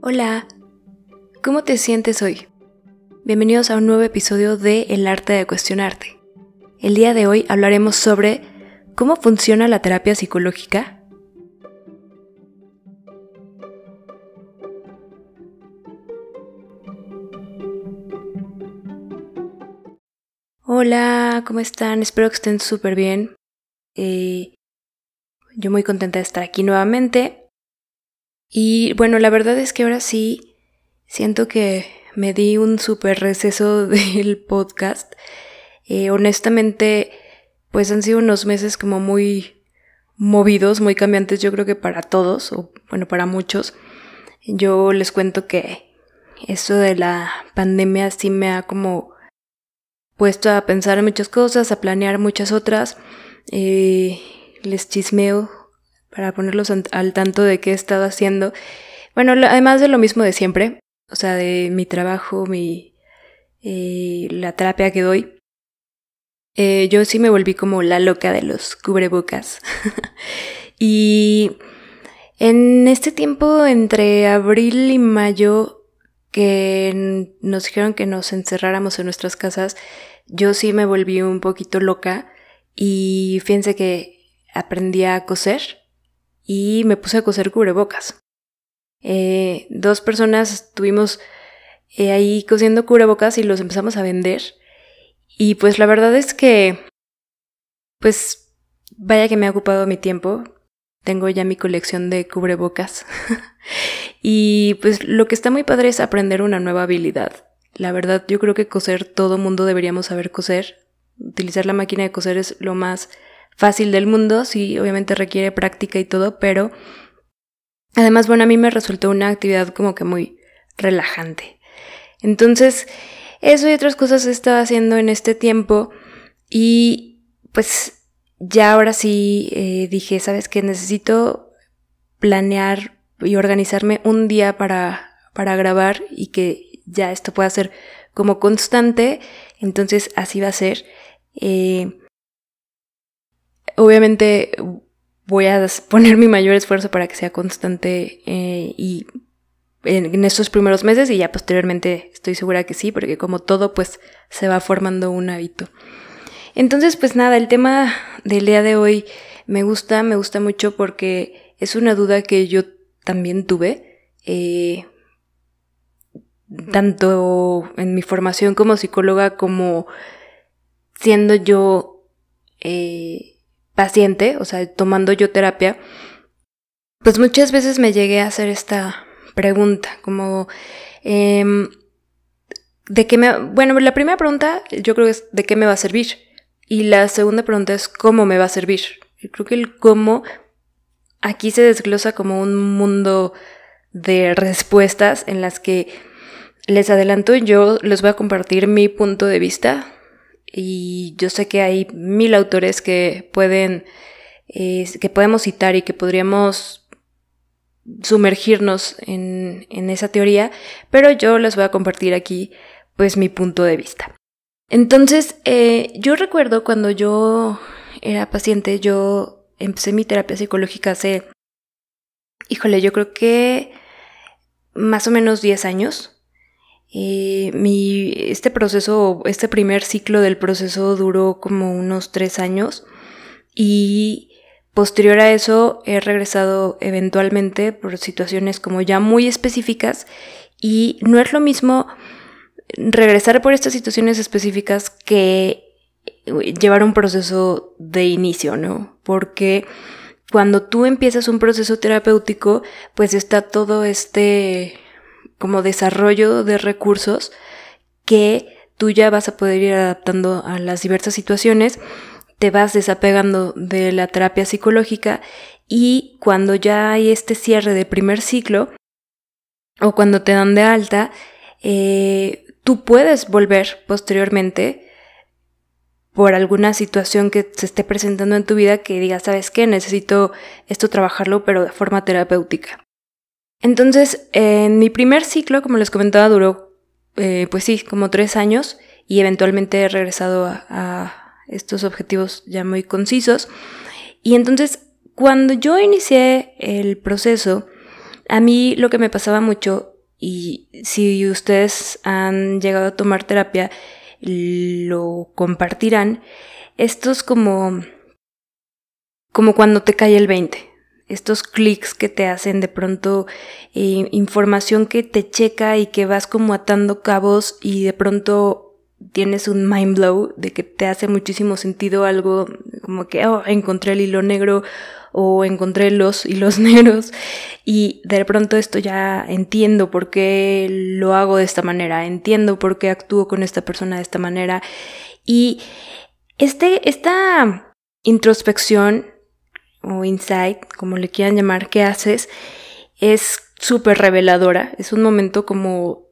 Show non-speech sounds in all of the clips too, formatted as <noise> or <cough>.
Hola, ¿cómo te sientes hoy? Bienvenidos a un nuevo episodio de El arte de cuestionarte. El día de hoy hablaremos sobre cómo funciona la terapia psicológica. Hola, ¿cómo están? Espero que estén súper bien. Eh, yo muy contenta de estar aquí nuevamente y bueno, la verdad es que ahora sí siento que me di un súper receso <laughs> del podcast. Eh, honestamente, pues han sido unos meses como muy movidos, muy cambiantes, yo creo que para todos, o bueno, para muchos. Yo les cuento que esto de la pandemia sí me ha como puesto a pensar en muchas cosas, a planear muchas otras. Eh, les chismeo para ponerlos al tanto de qué he estado haciendo. Bueno, además de lo mismo de siempre, o sea, de mi trabajo, mi eh, la terapia que doy. Eh, yo sí me volví como la loca de los cubrebocas. <laughs> y en este tiempo entre abril y mayo que nos dijeron que nos encerráramos en nuestras casas, yo sí me volví un poquito loca y fíjense que aprendí a coser y me puse a coser cubrebocas. Eh, dos personas estuvimos eh, ahí cosiendo cubrebocas y los empezamos a vender. Y pues la verdad es que, pues, vaya que me ha ocupado mi tiempo. Tengo ya mi colección de cubrebocas. <laughs> y pues lo que está muy padre es aprender una nueva habilidad. La verdad, yo creo que coser, todo mundo deberíamos saber coser. Utilizar la máquina de coser es lo más fácil del mundo, sí, obviamente requiere práctica y todo, pero además, bueno, a mí me resultó una actividad como que muy relajante. Entonces, eso y otras cosas he estado haciendo en este tiempo y pues ya ahora sí eh, dije, ¿sabes qué? Necesito planear y organizarme un día para, para grabar y que ya esto pueda ser como constante, entonces así va a ser. Eh, obviamente voy a poner mi mayor esfuerzo para que sea constante eh, y en, estos primeros meses y ya posteriormente estoy segura que sí, porque como todo pues se va formando un hábito. Entonces pues nada, el tema del día de hoy me gusta, me gusta mucho porque es una duda que yo también tuve, eh, tanto en mi formación como psicóloga como siendo yo eh, paciente, o sea, tomando yo terapia, pues muchas veces me llegué a hacer esta pregunta, como, em, ¿de qué me... Bueno, la primera pregunta yo creo que es ¿de qué me va a servir? Y la segunda pregunta es ¿cómo me va a servir? Yo creo que el cómo aquí se desglosa como un mundo de respuestas en las que les adelanto, yo les voy a compartir mi punto de vista y yo sé que hay mil autores que pueden, eh, que podemos citar y que podríamos sumergirnos en, en esa teoría, pero yo les voy a compartir aquí pues mi punto de vista. Entonces, eh, yo recuerdo cuando yo era paciente, yo empecé mi terapia psicológica hace, híjole, yo creo que más o menos 10 años. Eh, mi, este proceso, este primer ciclo del proceso duró como unos tres años y posterior a eso he regresado eventualmente por situaciones como ya muy específicas y no es lo mismo regresar por estas situaciones específicas que llevar un proceso de inicio, ¿no? Porque cuando tú empiezas un proceso terapéutico, pues está todo este como desarrollo de recursos que tú ya vas a poder ir adaptando a las diversas situaciones, te vas desapegando de la terapia psicológica y cuando ya hay este cierre de primer ciclo o cuando te dan de alta, eh, tú puedes volver posteriormente por alguna situación que se esté presentando en tu vida que digas, ¿sabes qué? Necesito esto trabajarlo, pero de forma terapéutica. Entonces, en mi primer ciclo, como les comentaba, duró, eh, pues sí, como tres años y eventualmente he regresado a, estos objetivos ya muy concisos. Y entonces, cuando yo inicié el proceso, A mí lo que me pasaba mucho, y si ustedes han llegado a tomar terapia, lo compartirán, estos como, como cuando te cae el 20 estos clics que te hacen de pronto eh, información que te checa y que vas como atando cabos y de pronto tienes un mind blow de que te hace muchísimo sentido algo como que oh, encontré el hilo negro o encontré los hilos <laughs> negros y de pronto esto ya entiendo por qué lo hago de esta manera, entiendo por qué actúo con esta persona de esta manera y este, esta introspección o insight, como le quieran llamar, que haces, es súper reveladora. Es un momento como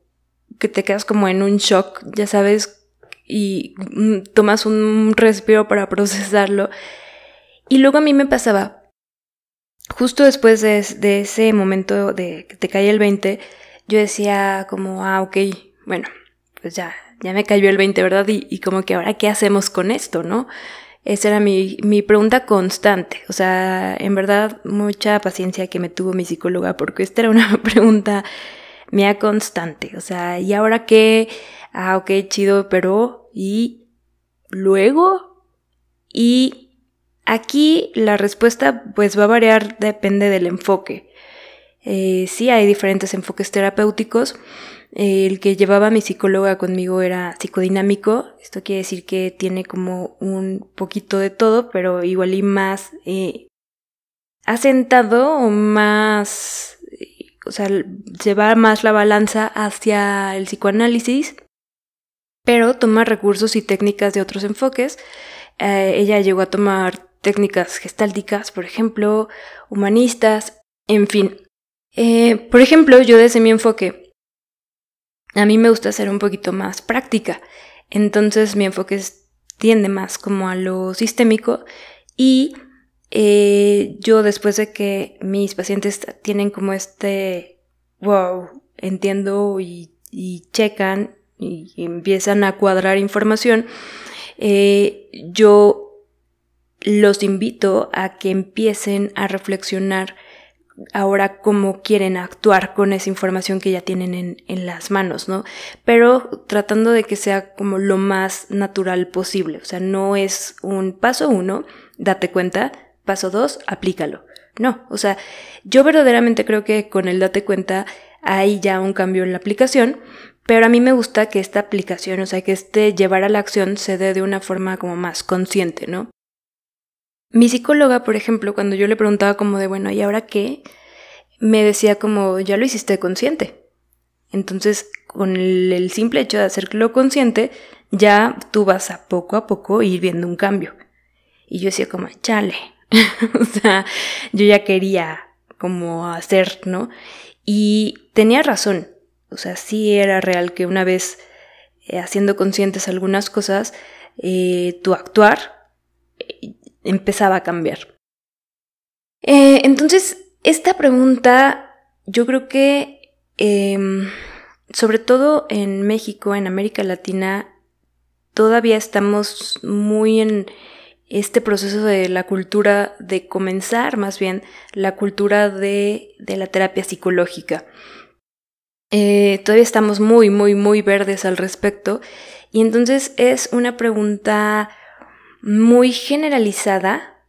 que te quedas como en un shock, ya sabes, y mm, tomas un respiro para <laughs> procesarlo. Y luego a mí me pasaba, justo después de, ese momento de que te cae el 20, yo decía como, ah, ok, bueno, pues ya, ya me cayó el 20, ¿verdad? Y, y como que ahora, ¿qué hacemos con esto, no? Esa era mi, mi, pregunta constante. O sea, en verdad, mucha paciencia que me tuvo mi psicóloga, porque esta era una <laughs> pregunta mía constante. O sea, ¿y ahora qué? Ah, ok, chido, pero ¿y luego? Y aquí la respuesta pues va a variar, depende del enfoque. Eh, sí, hay diferentes enfoques terapéuticos el que llevaba a mi psicóloga conmigo era psicodinámico. Esto quiere decir que tiene como un poquito de todo, pero igual y más eh, asentado o más, o sea, se va más la balanza hacia el psicoanálisis, pero toma recursos y técnicas de otros enfoques. Eh, ella llegó a tomar técnicas gestálticas, por ejemplo, humanistas, en fin. Eh, por ejemplo, yo desde mi enfoque a mí me gusta ser un poquito más práctica, entonces mi enfoque tiende más como a lo sistémico y eh, yo después de que mis pacientes tienen como este, wow, entiendo y, checan y, empiezan a cuadrar información, eh, yo los invito a que empiecen a reflexionar ahora cómo quieren actuar con esa información que ya tienen en, en, las manos, ¿no? Pero tratando de que sea como lo más natural posible. O sea, no es un paso uno, date cuenta, paso dos, aplícalo. No, o sea, yo verdaderamente creo que con el date cuenta hay ya un cambio en la aplicación, pero a mí me gusta que esta aplicación, o sea, que este llevar a la acción se dé de una forma como más consciente, ¿no? Mi psicóloga, por ejemplo, cuando yo le preguntaba como de, bueno, ¿y ahora qué? Me decía como, ya lo hiciste consciente. Entonces, con el, simple hecho de hacerlo consciente, ya tú vas a poco a poco ir viendo un cambio. Y yo decía como, chale. <laughs> o sea, yo ya quería como hacer, ¿no? Y tenía razón. O sea, sí era real que una vez eh, haciendo conscientes algunas cosas, eh, tu actuar empezaba a cambiar. Eh, entonces, esta pregunta yo creo que, em, sobre todo en México, en América Latina, todavía estamos muy en este proceso de la cultura, de comenzar más bien la cultura de, la terapia psicológica. Eh, todavía estamos muy, muy, muy verdes al respecto. Y entonces es una pregunta muy generalizada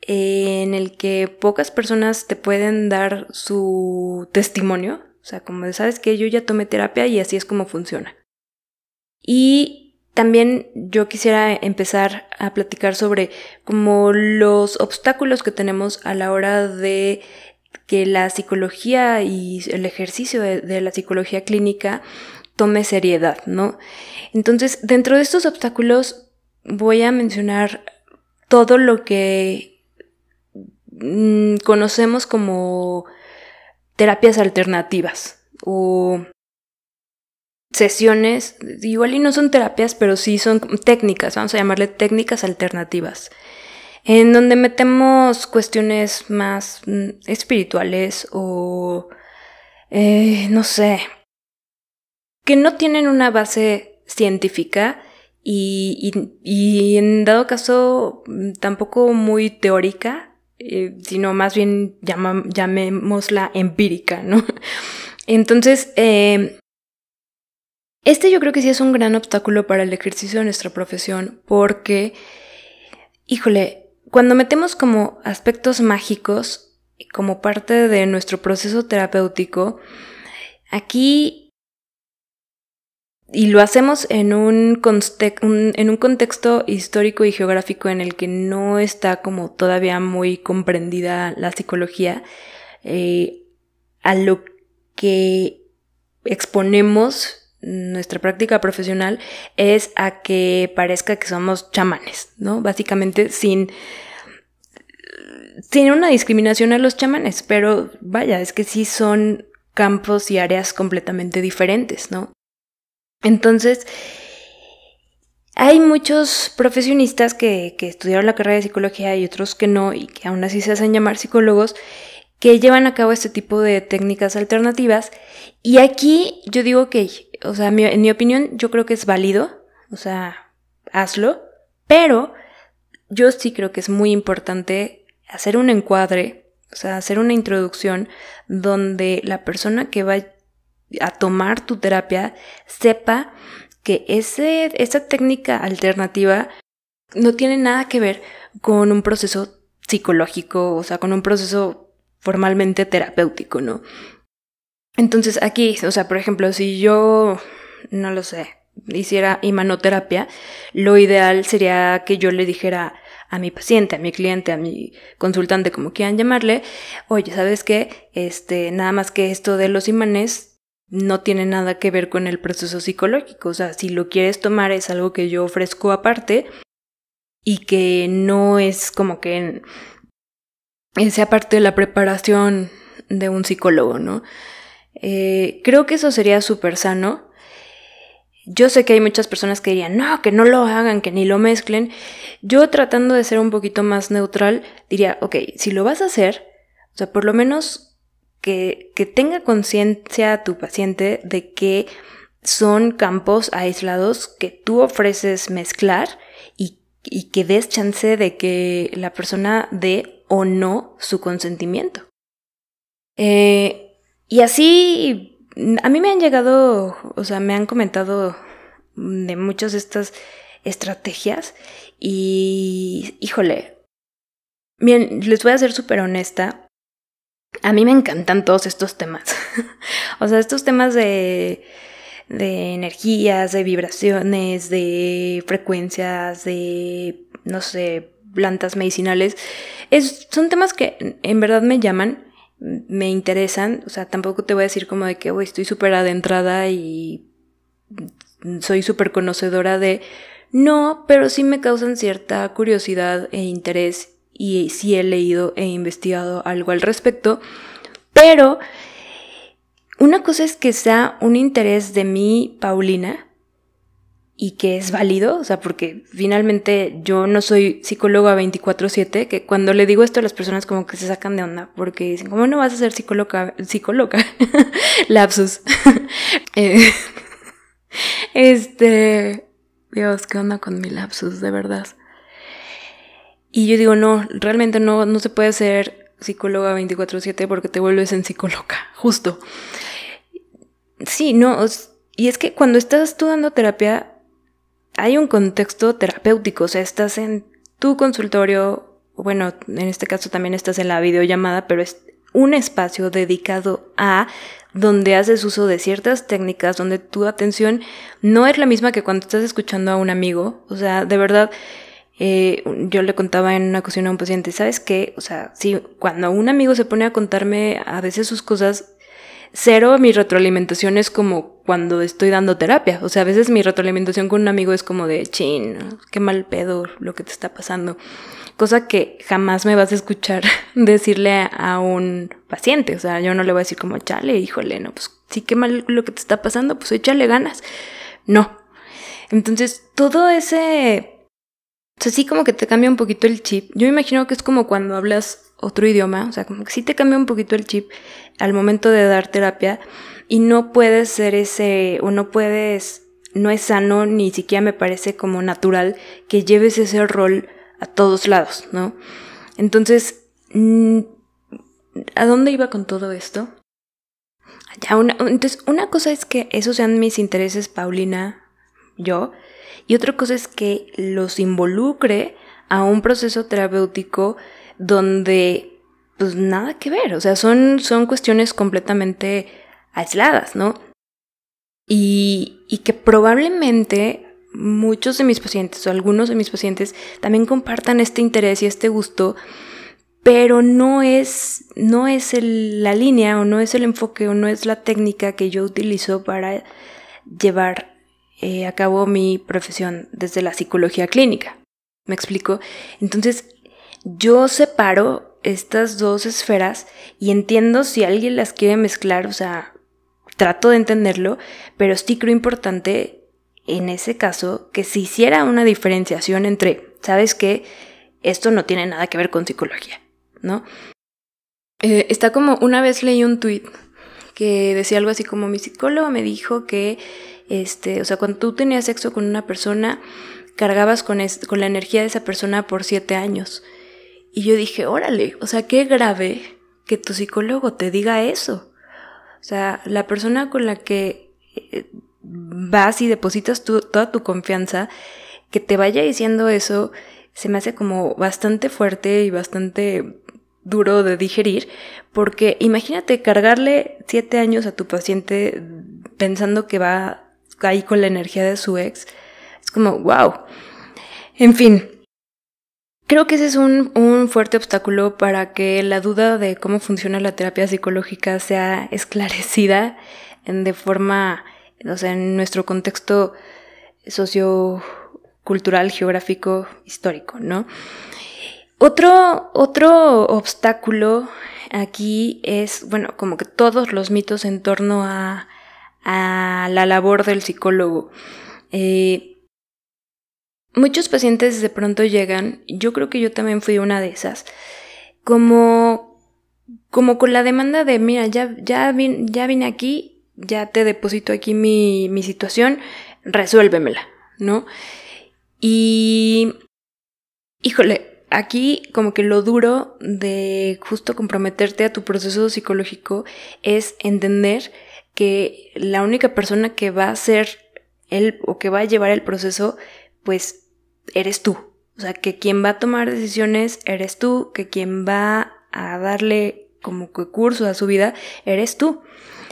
en el que pocas personas te pueden dar su testimonio, o sea, como sabes que yo ya tomé terapia y así es como funciona. Y también yo quisiera empezar a platicar sobre como los obstáculos que tenemos a la hora de que la psicología y el ejercicio de, de la psicología clínica tome seriedad, ¿no? Entonces, dentro de estos obstáculos voy a mencionar todo lo que mm, conocemos como terapias alternativas o sesiones, igual y no son terapias, pero sí son técnicas, vamos a llamarle técnicas alternativas, en donde metemos cuestiones más mm, espirituales o, eh, no sé, que no tienen una base científica, y, en dado caso mm, tampoco muy teórica, eh, sino más bien llamémosla empírica, ¿no? <laughs> Entonces, eh, este yo creo que sí es un gran obstáculo para el ejercicio de nuestra profesión porque, híjole, cuando metemos como aspectos mágicos como parte de nuestro proceso terapéutico, aquí y lo hacemos en un, en un contexto histórico y geográfico en el que no está como todavía muy comprendida la psicología, eh, a lo que exponemos nuestra práctica profesional es a que parezca que somos chamanes, ¿no? Básicamente sin, sin una discriminación a los chamanes, pero vaya, es que sí son campos y áreas completamente diferentes, ¿no? Entonces, hay muchos profesionistas que, que estudiaron la carrera de psicología y otros que no, y que aún así se hacen llamar psicólogos, que llevan a cabo este tipo de técnicas alternativas. Y aquí yo digo que, o sea, en mi opinión, yo creo que es válido, o sea, hazlo, pero yo sí creo que es muy importante hacer un encuadre, o sea, hacer una introducción donde la persona que va a tomar tu terapia sepa que ese, esa técnica alternativa no tiene nada que ver con un proceso psicológico, o sea, con un proceso formalmente terapéutico, ¿no? Entonces aquí, o sea, por ejemplo, si yo, no lo sé, hiciera imanoterapia, lo ideal sería que yo le dijera a mi paciente, a mi cliente, a mi consultante, como quieran llamarle, oye, ¿sabes qué? Este, nada más que esto de los imanes no tiene nada que ver con el proceso psicológico. O sea, si lo quieres tomar es algo que yo ofrezco aparte y que no es como que sea parte de la preparación de un psicólogo, ¿no? Eh, creo que eso sería súper sano. Yo sé que hay muchas personas que dirían, no, que no lo hagan, que ni lo mezclen. Yo tratando de ser un poquito más neutral, diría, ok, si lo vas a hacer, o sea, por lo menos que, que tenga conciencia tu paciente de que son campos aislados que tú ofreces mezclar y, y que des chance de que la persona dé o no su consentimiento. Eh, y así, a mí me han llegado, o sea, me han comentado de muchas de estas estrategias y, híjole, bien, les voy a ser súper honesta. A mí me encantan todos estos temas. <laughs> o sea, estos temas de, de energías, de vibraciones, de frecuencias, de, no sé, plantas medicinales, es, son temas que en verdad me llaman, me interesan, o sea, tampoco te voy a decir como de que estoy súper adentrada y soy súper conocedora de... No, pero sí me causan cierta curiosidad e interés y sí he leído e investigado algo al respecto, pero una cosa es que sea un interés de mí, Paulina, y que es válido, o sea, porque finalmente yo no soy psicóloga 24/7, que cuando le digo esto a las personas como que se sacan de onda, porque dicen, ¿cómo no vas a ser psicóloga? Psicóloga, <laughs> lapsus. <laughs> Eh, <laughs> este, Dios, ¿qué onda con mi lapsus, de verdad? Y yo digo, no, realmente no, no se puede ser psicóloga 24/7 porque te vuelves en psicóloga, justo. Sí, no, y es que cuando estás tú dando terapia, hay un contexto terapéutico, o sea, estás en tu consultorio, bueno, en este caso también estás en la videollamada, pero es un espacio dedicado a donde haces uso de ciertas técnicas, donde tu atención no es la misma que cuando estás escuchando a un amigo, o sea, de verdad, eh, yo le contaba en una ocasión a un paciente, ¿sabes qué? O sea, si cuando un amigo se pone a contarme a veces sus cosas, Cero, mi retroalimentación es como cuando estoy dando terapia. O sea, a veces mi retroalimentación con un amigo es como de, chin, qué mal pedo lo que te está pasando. Cosa que jamás me vas a escuchar <laughs> decirle a un paciente. O sea, yo no le voy a decir como, chale, híjole, no, pues sí, qué mal lo que te está pasando, pues échale ganas. No. Entonces, todo ese... O sea, sí como que te cambia un poquito el chip. Yo me imagino que es como cuando hablas otro idioma, o sea, como que sí te cambia un poquito el chip al momento de dar terapia y no puedes ser ese, o no puedes, no es sano, ni siquiera me parece como natural que lleves ese rol a todos lados, ¿no? Entonces, mm, ¿a dónde iba con todo esto? Ya una, entonces, una cosa es que esos sean mis intereses, Paulina, yo, y otra cosa es que los involucre a un proceso terapéutico donde, pues nada que ver, o sea, son, son cuestiones completamente aisladas, ¿no? Y, y que probablemente muchos de mis pacientes o algunos de mis pacientes también compartan este interés y este gusto pero no es, no es la línea o no es el enfoque o no es la técnica que yo utilizo para llevar eh, mi profesión desde la psicología clínica. ¿Me explico? Entonces, yo separo estas dos esferas y entiendo si alguien las quiere mezclar, o sea, trato de entenderlo, pero sí creo importante en ese caso que se hiciera una diferenciación entre, ¿sabes qué? Esto no tiene nada que ver con psicología. ¿no? Eh, está como, una vez leí un tweet que decía algo así como mi psicólogo me dijo que, este, o sea, cuando tú tenías sexo con una persona, cargabas con, con la energía de esa persona por siete años. Y yo dije, órale, o sea, qué grave que tu psicólogo te diga eso. O sea, la persona con la que eh, vas y depositas toda tu confianza, que te vaya diciendo eso, se me hace como bastante fuerte y bastante duro de digerir, porque imagínate cargarle siete años a tu paciente pensando que va ahí con la energía de su ex. Es como, wow. En fin, creo que ese es un, un fuerte obstáculo para que la duda de cómo funciona la terapia psicológica sea esclarecida de forma, o sea, en nuestro contexto sociocultural, geográfico, histórico, ¿no? Otro, otro obstáculo aquí es, bueno, como que todos los mitos en torno a, a la labor del psicólogo. Eh, muchos pacientes de pronto llegan, yo creo que yo también fui una de esas, como, como con la demanda de, mira, ya, ya, ya vine aquí, ya te deposito aquí mi, mi situación, resuélvemela, ¿no? Y, híjole, aquí como que lo duro de justo comprometerte a tu proceso psicológico es entender que la única persona que va a ser él o que va a llevar el proceso, pues eres tú. O sea, que quien va a tomar decisiones eres tú, que quien va a darle como que curso a su vida eres tú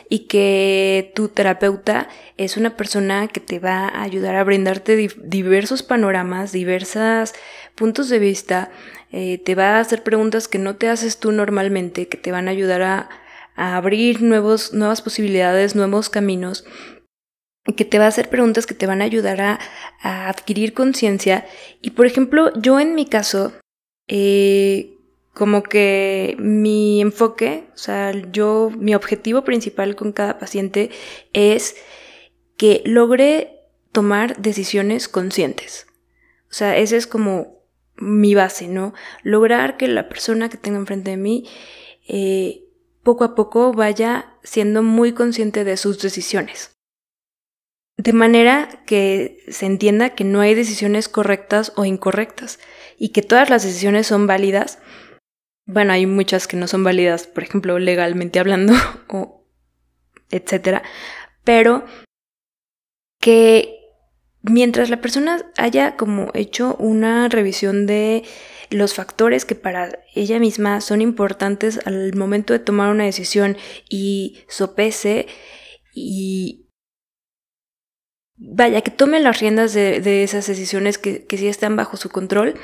y que tu terapeuta es una persona que te va a ayudar a brindarte diversos panoramas, diversos puntos de vista, eh, te va a hacer preguntas que no te haces tú normalmente, que te van a ayudar a, abrir nuevos, nuevas posibilidades, nuevos caminos que te va a hacer preguntas que te van a ayudar a, adquirir conciencia. Y por ejemplo, yo en mi caso, eh, como que mi enfoque, o sea, yo, mi objetivo principal con cada paciente es que logre tomar decisiones conscientes. O sea, ese es como mi base, ¿no? Lograr que la persona que tenga enfrente de mí eh, poco a poco vaya siendo muy consciente de sus decisiones. De manera que se entienda que no hay decisiones correctas o incorrectas y que todas las decisiones son válidas bueno, hay muchas que no son válidas, por ejemplo, legalmente hablando, <laughs> o etcétera, pero que mientras la persona haya como hecho una revisión de los factores que para ella misma son importantes al momento de tomar una decisión y sopese y vaya, que tome las riendas de, esas decisiones que, sí están bajo su control.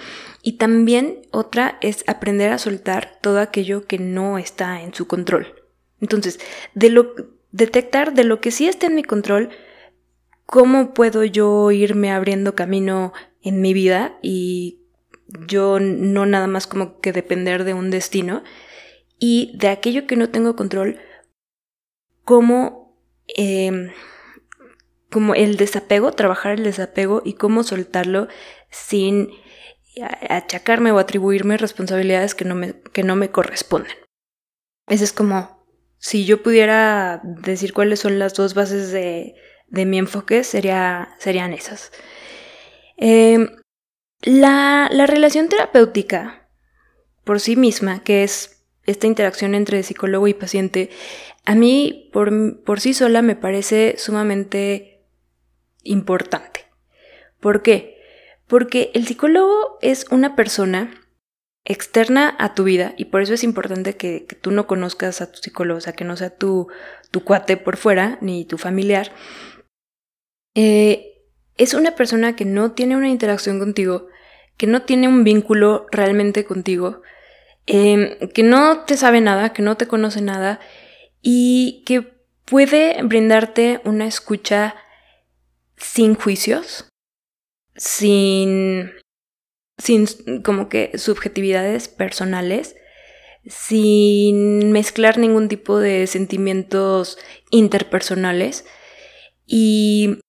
Y también otra es aprender a soltar todo aquello que no está en su control. Entonces, de lo, detectar de lo que sí está en mi control, cómo puedo yo irme abriendo camino en mi vida y yo no nada más como que depender de un destino. Y de aquello que no tengo control, cómo... Eh, como el desapego, trabajar el desapego y cómo soltarlo sin achacarme o atribuirme responsabilidades que no me, que no me corresponden. Ese es como, si yo pudiera decir cuáles son las dos bases de, de mi enfoque, sería, serían esas. Em, la, la relación terapéutica, por sí misma, que es esta interacción entre psicólogo y paciente, a mí por, por sí sola me parece sumamente importante. ¿Por qué? Porque el psicólogo es una persona externa a tu vida y por eso es importante que, tú no conozcas a tu psicólogo, o sea, que no sea tu, tu cuate por fuera ni tu familiar. Eh, es una persona que no tiene una interacción contigo, que no tiene un vínculo realmente contigo, em, que no te sabe nada, que no te conoce nada y que puede brindarte una escucha sin juicios, sin sin como que subjetividades personales, sin mezclar ningún tipo de sentimientos interpersonales y,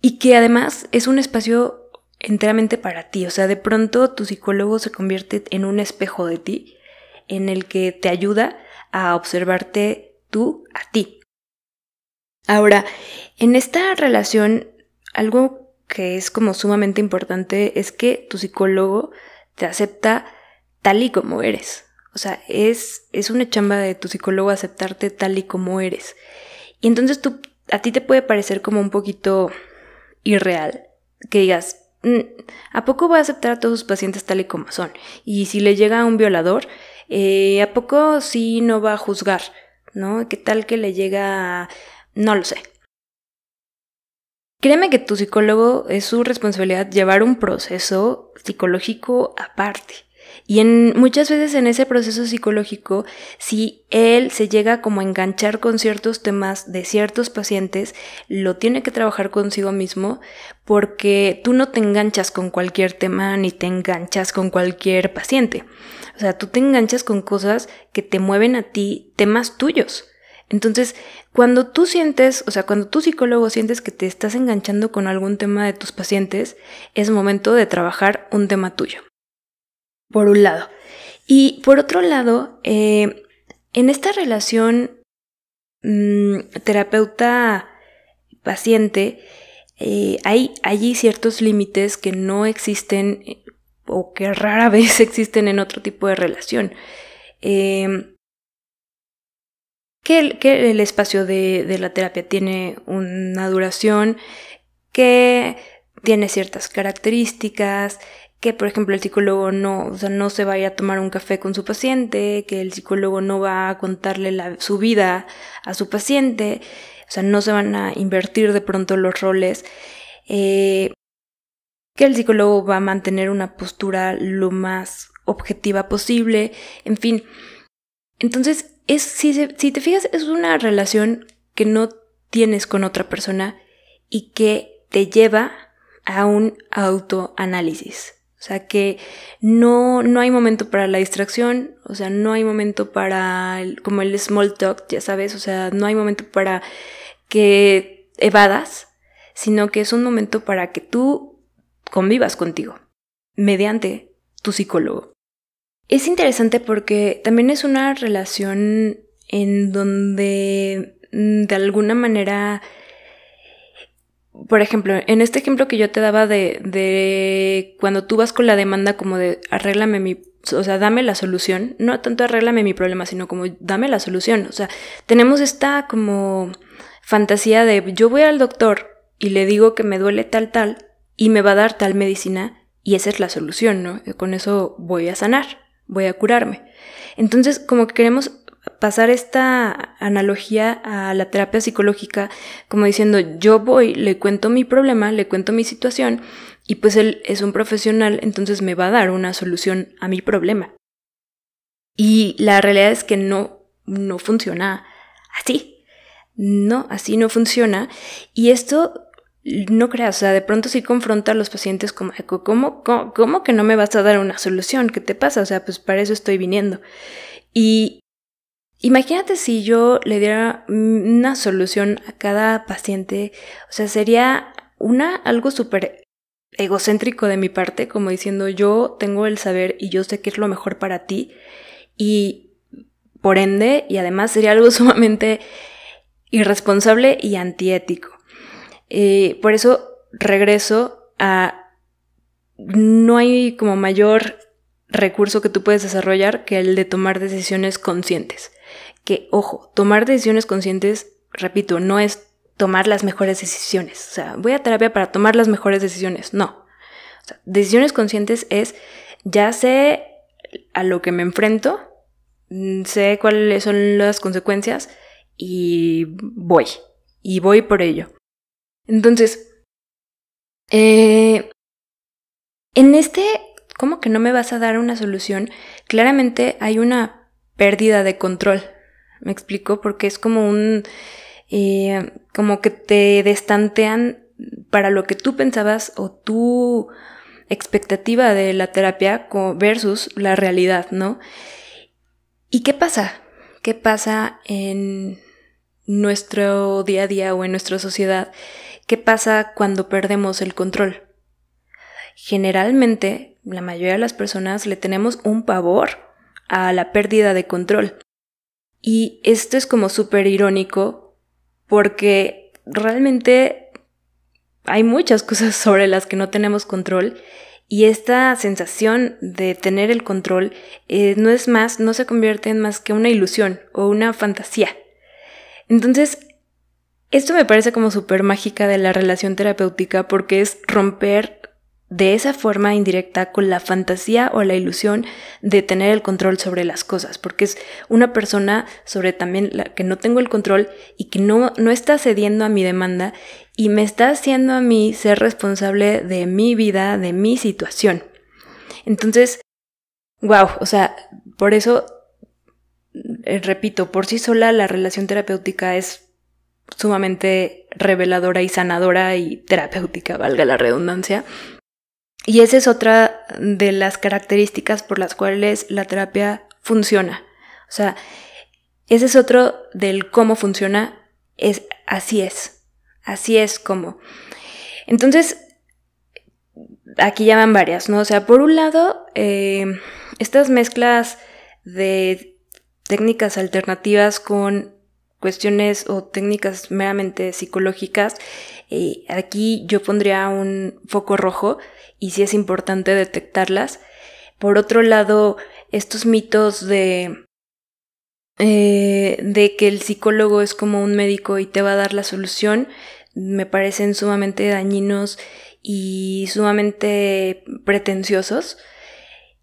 y que además es un espacio enteramente para ti, o sea, de pronto tu psicólogo se convierte en un espejo de ti en el que te ayuda a observarte tú a ti. Ahora, en esta relación, algo que es como sumamente importante es que tu psicólogo te acepta tal y como eres. O sea, es, es una chamba de tu psicólogo aceptarte tal y como eres. Y entonces tú, a ti te puede parecer como un poquito irreal que digas, ¿a poco va a aceptar a todos sus pacientes tal y como son? Y si le llega un violador, eh, ¿a poco sí no va a juzgar? ¿No? ¿Qué tal que le llega... no lo sé, Créeme que tu psicólogo es su responsabilidad llevar un proceso psicológico aparte. Y en muchas veces en ese proceso psicológico, si él se llega como a enganchar con ciertos temas de ciertos pacientes, lo tiene que trabajar consigo mismo porque tú no te enganchas con cualquier tema ni te enganchas con cualquier paciente. O sea, tú te enganchas con cosas que te mueven a ti, temas tuyos. Entonces, cuando tú sientes, o sea, cuando tu psicólogo sientes que te estás enganchando con algún tema de tus pacientes, es momento de trabajar un tema tuyo. Por un lado. Y por otro lado, eh, en esta relación mm, terapeuta-paciente, eh, hay allí ciertos límites que no existen eh, o que rara <laughs> vez existen en otro tipo de relación. Que el, espacio de, la terapia tiene una duración, que tiene ciertas características, que por ejemplo el psicólogo no, o sea, no se vaya a tomar un café con su paciente, que el psicólogo no va a contarle su vida a su paciente, o sea, no se van a invertir de pronto los roles, eh, que el psicólogo va a mantener una postura lo más objetiva posible, en fin. Entonces, es, si, si te fijas, es una relación que no tienes con otra persona y que te lleva a un autoanálisis. Sea que no, no hay momento para la distracción, o sea, no hay momento para como el small talk, ya sabes, o sea, no hay momento para que evadas, sino que es un momento para que tú convivas contigo mediante tu psicólogo. Es interesante porque también es una relación en donde mm, de alguna manera, por ejemplo, en este ejemplo que yo te daba de, de cuando tú vas con la demanda como de arréglame mi, o sea, dame la solución, no tanto arréglame mi problema, sino como dame la solución, o sea, tenemos esta como fantasía de yo voy al doctor y le digo que me duele tal tal y me va a dar tal medicina y esa es la solución, ¿no? Con eso voy a sanar voy a curarme. Entonces, como que queremos pasar esta analogía a la terapia psicológica, como diciendo, yo voy, le cuento mi problema, le cuento mi situación, y pues él es un profesional, entonces me va a dar una solución a mi problema. Y la realidad es que no, no funciona así. No, así no funciona. Y esto no creas, o sea, de pronto sí confronta a los pacientes como, ¿cómo, cómo, que no me vas a dar una solución? ¿Qué te pasa? O sea, pues para eso estoy viniendo. Y imagínate si yo le diera una solución a cada paciente, o sea, sería una, algo súper egocéntrico de mi parte, como diciendo, yo tengo el saber y yo sé qué es lo mejor para ti. Y por ende, y además sería algo <laughs> sumamente irresponsable y antiético. Eh, por eso regreso a... No hay como mayor recurso que tú puedes desarrollar que el de tomar decisiones conscientes. Que, ojo, tomar decisiones conscientes, repito, no es tomar las mejores decisiones. O sea, voy a terapia para tomar las mejores decisiones. No. O sea, decisiones conscientes es, ya sé a lo que me enfrento, mm, sé cuáles son las consecuencias y voy. Y voy por ello. Entonces, eh, en este, ¿cómo que no me vas a dar una solución? Claramente hay una pérdida de control. ¿Me explico? Porque es como un... Eh, como que te destantean para lo que tú pensabas o tu expectativa de la terapia versus la realidad, ¿no? ¿Y qué pasa? ¿Qué pasa en nuestro día a día o en nuestra sociedad? ¿Qué pasa cuando perdemos el control? Generalmente, la mayoría de las personas le tenemos un pavor a la pérdida de control. Y esto es como súper irónico porque realmente hay muchas <laughs> cosas sobre las que no tenemos control y esta sensación de tener el control eh, no es más, no se convierte en más que una ilusión o una fantasía. Entonces, esto me parece como súper mágica de la relación terapéutica porque es romper de esa forma indirecta con la fantasía o la ilusión de tener el control sobre las cosas, porque es una persona sobre también la que no tengo el control y que no, no está cediendo a mi demanda y me está haciendo a mí ser responsable de mi vida, de mi situación. Entonces, wow, o sea, por eso, eh, repito, por sí sola la relación terapéutica es sumamente reveladora y sanadora y terapéutica, valga la redundancia. Y esa es otra de las características por las cuales la terapia funciona. O sea, ese es otro del cómo funciona, es así es, así es como. Entonces, aquí ya van varias, ¿no? O sea, por un lado, eh, estas mezclas de técnicas alternativas con cuestiones o técnicas meramente psicológicas, aquí yo pondría un foco rojo y sí es importante detectarlas. Por otro lado, estos mitos de, eh, de que el psicólogo es como un médico y te va a dar la solución, me parecen sumamente dañinos y sumamente pretenciosos.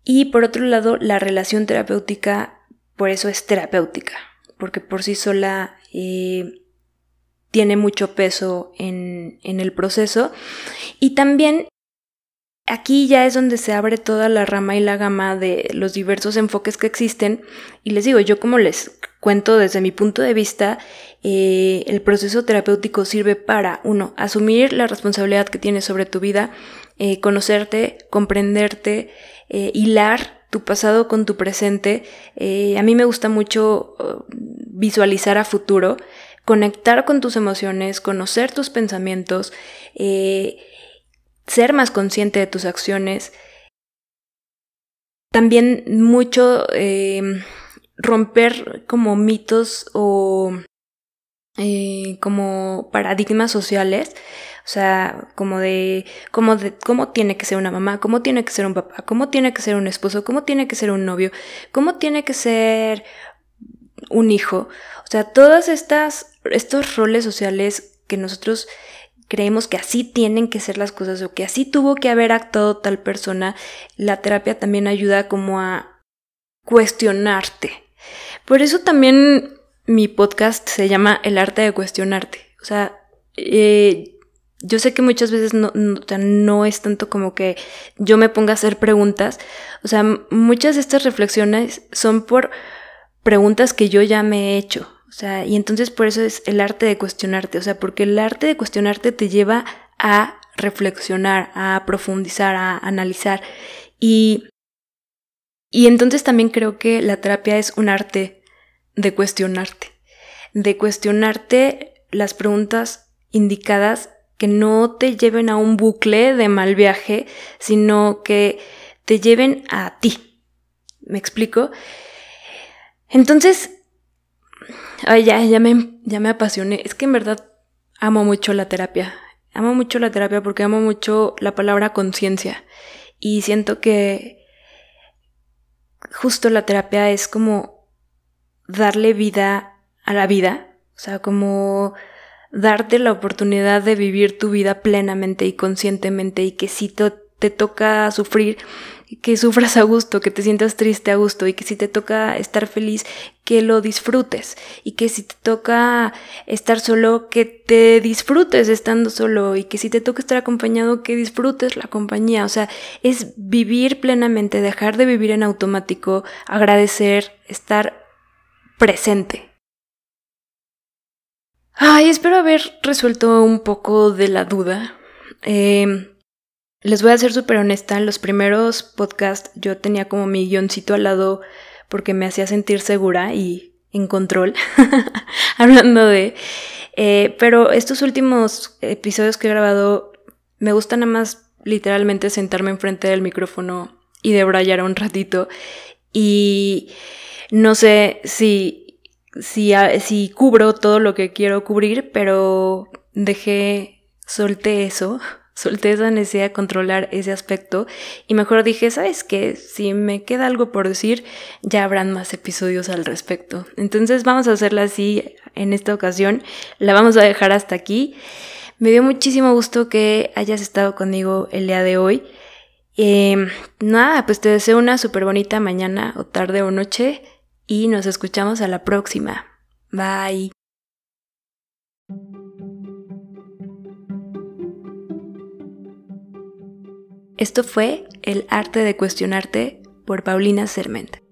Y por otro lado, la relación terapéutica, por eso es terapéutica, porque por sí sola eh, tiene mucho peso en, en el proceso. Y también Aquí ya es donde se abre toda la rama y la gama de los diversos enfoques que existen. Y les digo, yo como les cuento desde mi punto de vista, eh, el proceso terapéutico sirve para, uno, asumir la responsabilidad que tienes sobre tu vida, eh, conocerte, comprenderte, eh, hilar tu pasado con tu presente. a mí me gusta mucho uh, visualizar a futuro, conectar con tus emociones, conocer tus pensamientos, ser más consciente de tus acciones. También mucho em, romper como mitos o eh, como paradigmas sociales, o sea, como de, como de cómo tiene que ser una mamá, cómo tiene que ser un papá, cómo tiene que ser un esposo, cómo tiene que ser un novio, cómo tiene que ser un hijo. O sea, todas estas, estos roles sociales que nosotros creemos que así tienen que ser las cosas o que así tuvo que haber actuado tal persona, la terapia también ayuda como a cuestionarte. Por eso también mi podcast se llama El arte de cuestionarte. O sea, eh, yo sé que muchas veces no, no, es tanto como que yo me ponga a hacer preguntas. O sea, muchas de estas reflexiones son por preguntas que yo ya me he hecho. O sea, y entonces por eso es el arte de cuestionarte, o sea, porque el arte de cuestionarte te lleva a reflexionar, a profundizar, a analizar. Y, y entonces también creo que la terapia es un arte de cuestionarte, de cuestionarte las preguntas indicadas que no te lleven a un bucle de mal viaje, sino que te lleven a ti. ¿Me explico? Entonces, Ay, ya, ya me, ya me apasioné. Es que en verdad amo mucho la terapia. Amo mucho la terapia porque amo mucho la palabra conciencia. Y siento que, justo la terapia es como darle vida a la vida, o sea, como darte la oportunidad de vivir tu vida plenamente y conscientemente y que si te, te toca sufrir, que sufras a gusto, que te sientas triste a gusto y que si te toca estar feliz, que lo disfrutes y que si te toca estar solo, que te disfrutes estando solo y que si te toca estar acompañado, que disfrutes la compañía. O sea, es vivir plenamente, dejar de vivir en automático, agradecer, estar presente. Ay, espero haber resuelto un poco de la duda. Eh, les voy a ser súper honesta, en los primeros podcasts yo tenía como mi guioncito al lado porque me hacía sentir segura y en control, <laughs> hablando de... Eh, pero estos últimos episodios que he grabado me gusta nada más literalmente sentarme enfrente del micrófono y debrayar un ratito. Y no sé si, si, si cubro todo lo que quiero cubrir, pero dejé, solté eso <laughs> solté esa necesidad de controlar ese aspecto y mejor dije, ¿sabes qué? Si me queda algo por decir, ya habrán más episodios al respecto. Entonces vamos a hacerla así en esta ocasión, la vamos a dejar hasta aquí. Me dio muchísimo gusto que hayas estado conmigo el día de hoy. Em, nada, pues te deseo una súper bonita mañana o tarde o noche y nos escuchamos a la próxima. Bye. Esto fue El arte de cuestionarte por Paulina Serment.